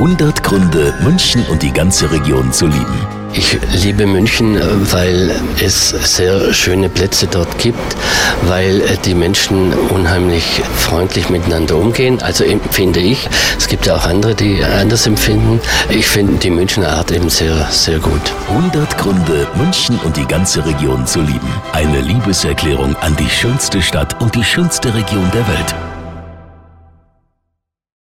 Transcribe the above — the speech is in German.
100 Gründe, München und die ganze Region zu lieben. Ich liebe München, weil es sehr schöne Plätze dort gibt, weil die Menschen unheimlich freundlich miteinander umgehen. Also empfinde ich. Es gibt ja auch andere, die anders empfinden. Ich finde die Münchner Art eben sehr, sehr gut. 100 Gründe, München und die ganze Region zu lieben. Eine Liebeserklärung an die schönste Stadt und die schönste Region der Welt.